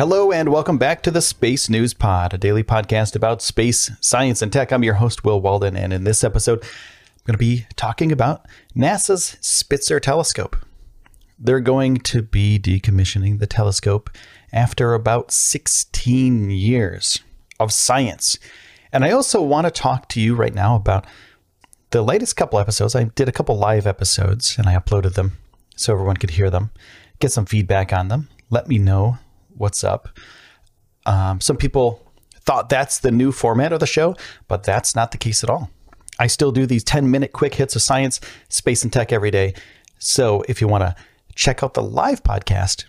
Hello and welcome back to the Space News Pod, a daily podcast about space, science, and tech. I'm your host, Will Walden, and in this episode, I'm going to be talking about NASA's Spitzer telescope. They're going to be decommissioning the telescope after about 16 years of science. And I also want to talk to you right now about the latest couple episodes. I did a couple live episodes and I uploaded them so everyone could hear them, get some feedback on them. Let me know what's up. Um, some people thought that's the new format of the show, but that's not the case at all. I still do these 10 minute quick hits of science, space, and tech every day. So if you want to check out the live podcast,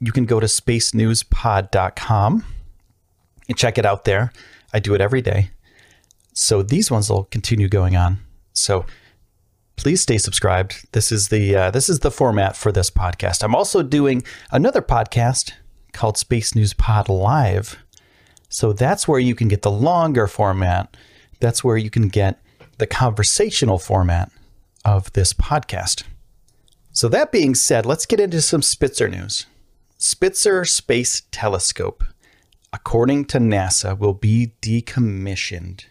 you can go to spacenewspod.com and check it out there. I do it every day. So these ones will continue going on. So please stay subscribed. This is the uh, this is the format for this podcast. I'm also doing another podcast called Space News Pod Live. So that's where you can get the longer format. That's where you can get the conversational format of this podcast. So, that being said, let's get into some Spitzer news. Spitzer Space Telescope, according to NASA, will be decommissioned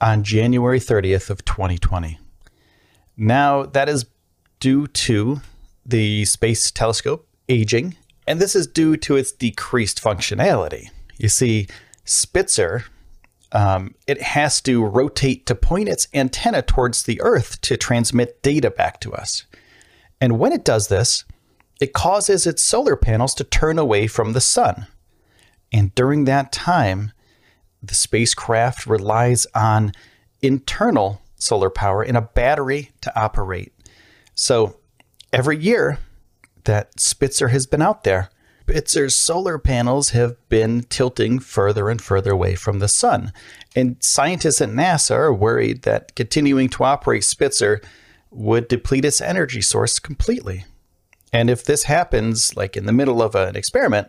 on January 30th of 2020. Now, that is due to the space telescope aging and this is due to its decreased functionality. You see, Spitzer, um, it has to rotate to point its antenna towards the Earth to transmit data back to us. And when it does this, it causes its solar panels to turn away from the sun. And during that time, the spacecraft relies on internal solar power in a battery to operate. So every year, that Spitzer has been out there. Spitzer's solar panels have been tilting further and further away from the sun. And scientists at NASA are worried that continuing to operate Spitzer would deplete its energy source completely. And if this happens, like in the middle of an experiment,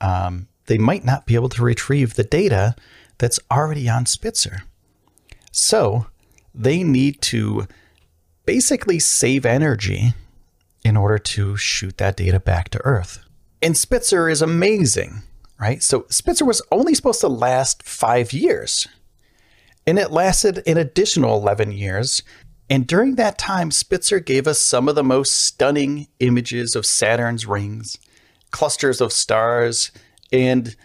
um, they might not be able to retrieve the data that's already on Spitzer. So they need to basically save energy in order to shoot that data back to Earth. And Spitzer is amazing, right? So Spitzer was only supposed to last five years, and it lasted an additional 11 years. And during that time, Spitzer gave us some of the most stunning images of Saturn's rings, clusters of stars, and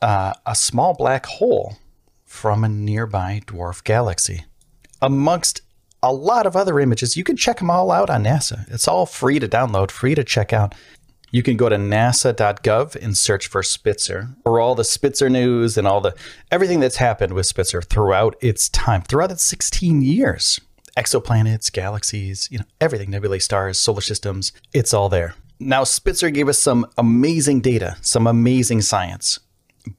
uh, a small black hole from a nearby dwarf galaxy, amongst a lot of other images. You can check them all out on NASA. It's all free to download, free to check out. You can go to nasa.gov and search for Spitzer for all the Spitzer news and all the everything that's happened with Spitzer throughout its time, throughout its 16 years. Exoplanets, galaxies, you know, everything, nebulae stars, solar systems, it's all there. Now Spitzer gave us some amazing data, some amazing science.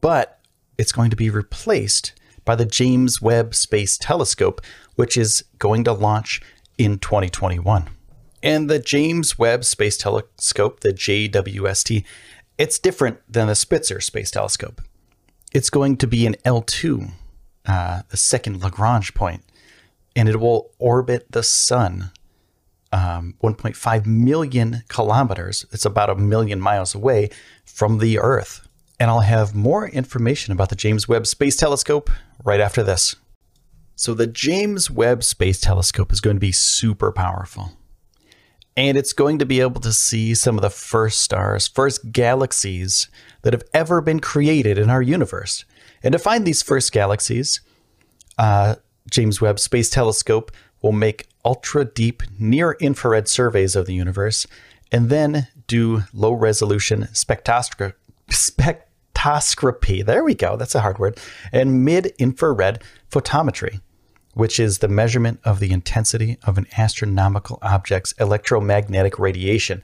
But it's going to be replaced by the James Webb Space Telescope, which is going to launch in 2021. And the James Webb Space Telescope, the JWST, it's different than the Spitzer Space Telescope. It's going to be an L2, uh, the second Lagrange point, and it will orbit the sun um, 1.5 million kilometers. It's about a million miles away from the Earth. And I'll have more information about the James Webb Space Telescope right after this. So, the James Webb Space Telescope is going to be super powerful. And it's going to be able to see some of the first stars, first galaxies that have ever been created in our universe. And to find these first galaxies, uh, James Webb Space Telescope will make ultra deep, near infrared surveys of the universe and then do low resolution spectroscopy. Spectroscopy. There we go. That's a hard word. And mid infrared photometry. which is the measurement of the intensity of an astronomical object's electromagnetic radiation.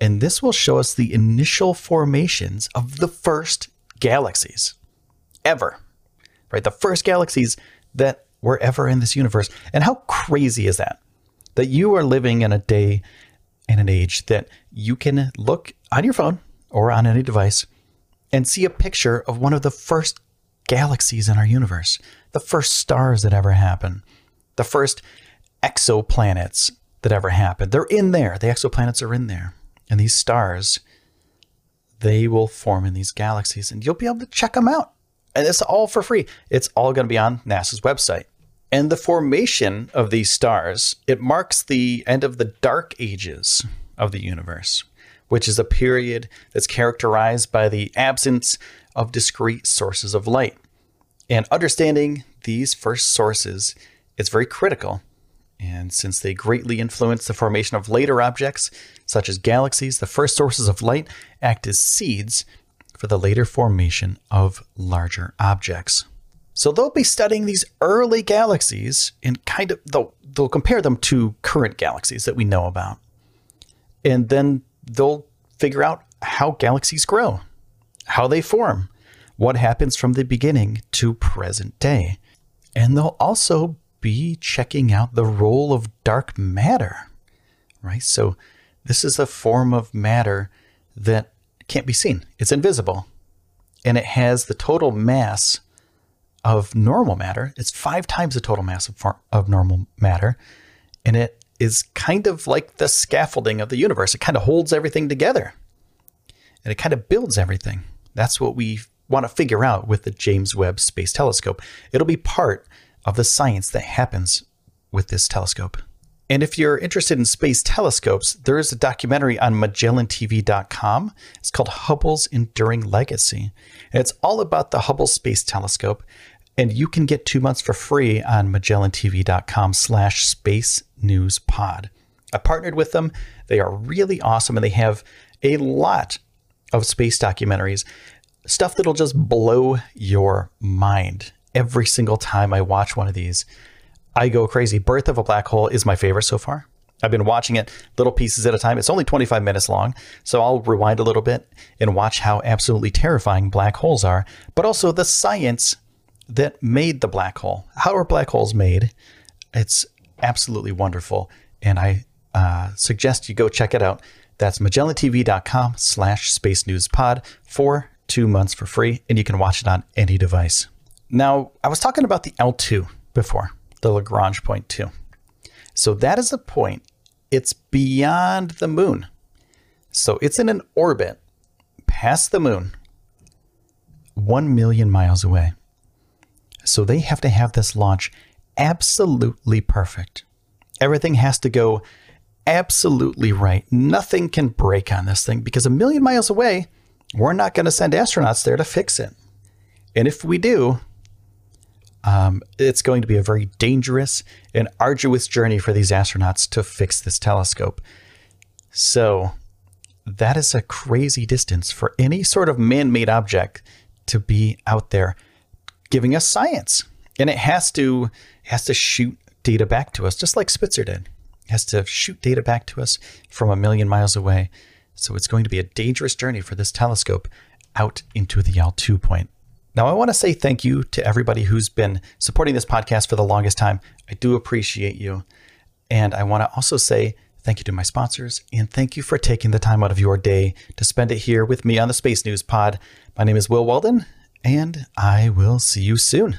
And this will show us the initial formations of the first galaxies ever, right? The first galaxies that were ever in this universe. And how crazy is that? That you are living in a day and an age that you can look on your phone or on any device and see a picture of one of the first galaxies in our universe, the first stars that ever happened, the first exoplanets that ever happened. They're in there. The exoplanets are in there. And these stars, they will form in these galaxies, and you'll be able to check them out. And it's all for free. It's all going to be on NASA's website. And the formation of these stars, it marks the end of the dark ages of the universe, which is a period that's characterized by the absence of discrete sources of light. And understanding these first sources is very critical. And since they greatly influence the formation of later objects, such as galaxies, the first sources of light act as seeds for the later formation of larger objects. So they'll be studying these early galaxies and kind of they'll they'll compare them to current galaxies that we know about. And then they'll figure out how galaxies grow, how they form, what happens from the beginning to present day. And they'll also be checking out the role of dark matter, right? So this is a form of matter that can't be seen. It's invisible. And it has the total mass of normal matter. It's five times the total mass of, of normal matter. And it is kind of like the scaffolding of the universe. It kind of holds everything together and it kind of builds everything. That's what we want to figure out with the James Webb Space Telescope. It'll be part of the science that happens with this telescope. And if you're interested in space telescopes, there is a documentary on MagellanTV.com. It's called Hubble's Enduring Legacy. And it's all about the Hubble Space Telescope. And you can get two months for free on MagellanTV.com slash space news pod. I partnered with them. They are really awesome and they have a lot of space documentaries, stuff that'll just blow your mind every single time I watch one of these. I go crazy. Birth of a Black Hole is my favorite so far. I've been watching it little pieces at a time. It's only 25 minutes long, so I'll rewind a little bit and watch how absolutely terrifying black holes are, but also the science that made the black hole. How are black holes made? It's absolutely wonderful, and I uh, suggest you go check it out. That's MagellanTV.com slash Space News Pod for two months for free, and you can watch it on any device. Now, I was talking about the L2 before the Lagrange point 2. So that is a point, it's beyond the moon. So it's in an orbit past the moon, 1 million miles away. So they have to have this launch absolutely perfect. Everything has to go absolutely right. Nothing can break on this thing because a million miles away, we're not going to send astronauts there to fix it. And if we do, um, it's going to be a very dangerous and arduous journey for these astronauts to fix this telescope. So, that is a crazy distance for any sort of man made object to be out there giving us science. And it has to it has to shoot data back to us, just like Spitzer did. It has to shoot data back to us from a million miles away. So it's going to be a dangerous journey for this telescope out into the L2 point. Now, I want to say thank you to everybody who's been supporting this podcast for the longest time. I do appreciate you. And I want to also say thank you to my sponsors and thank you for taking the time out of your day to spend it here with me on the Space News Pod. My name is Will Walden, and I will see you soon.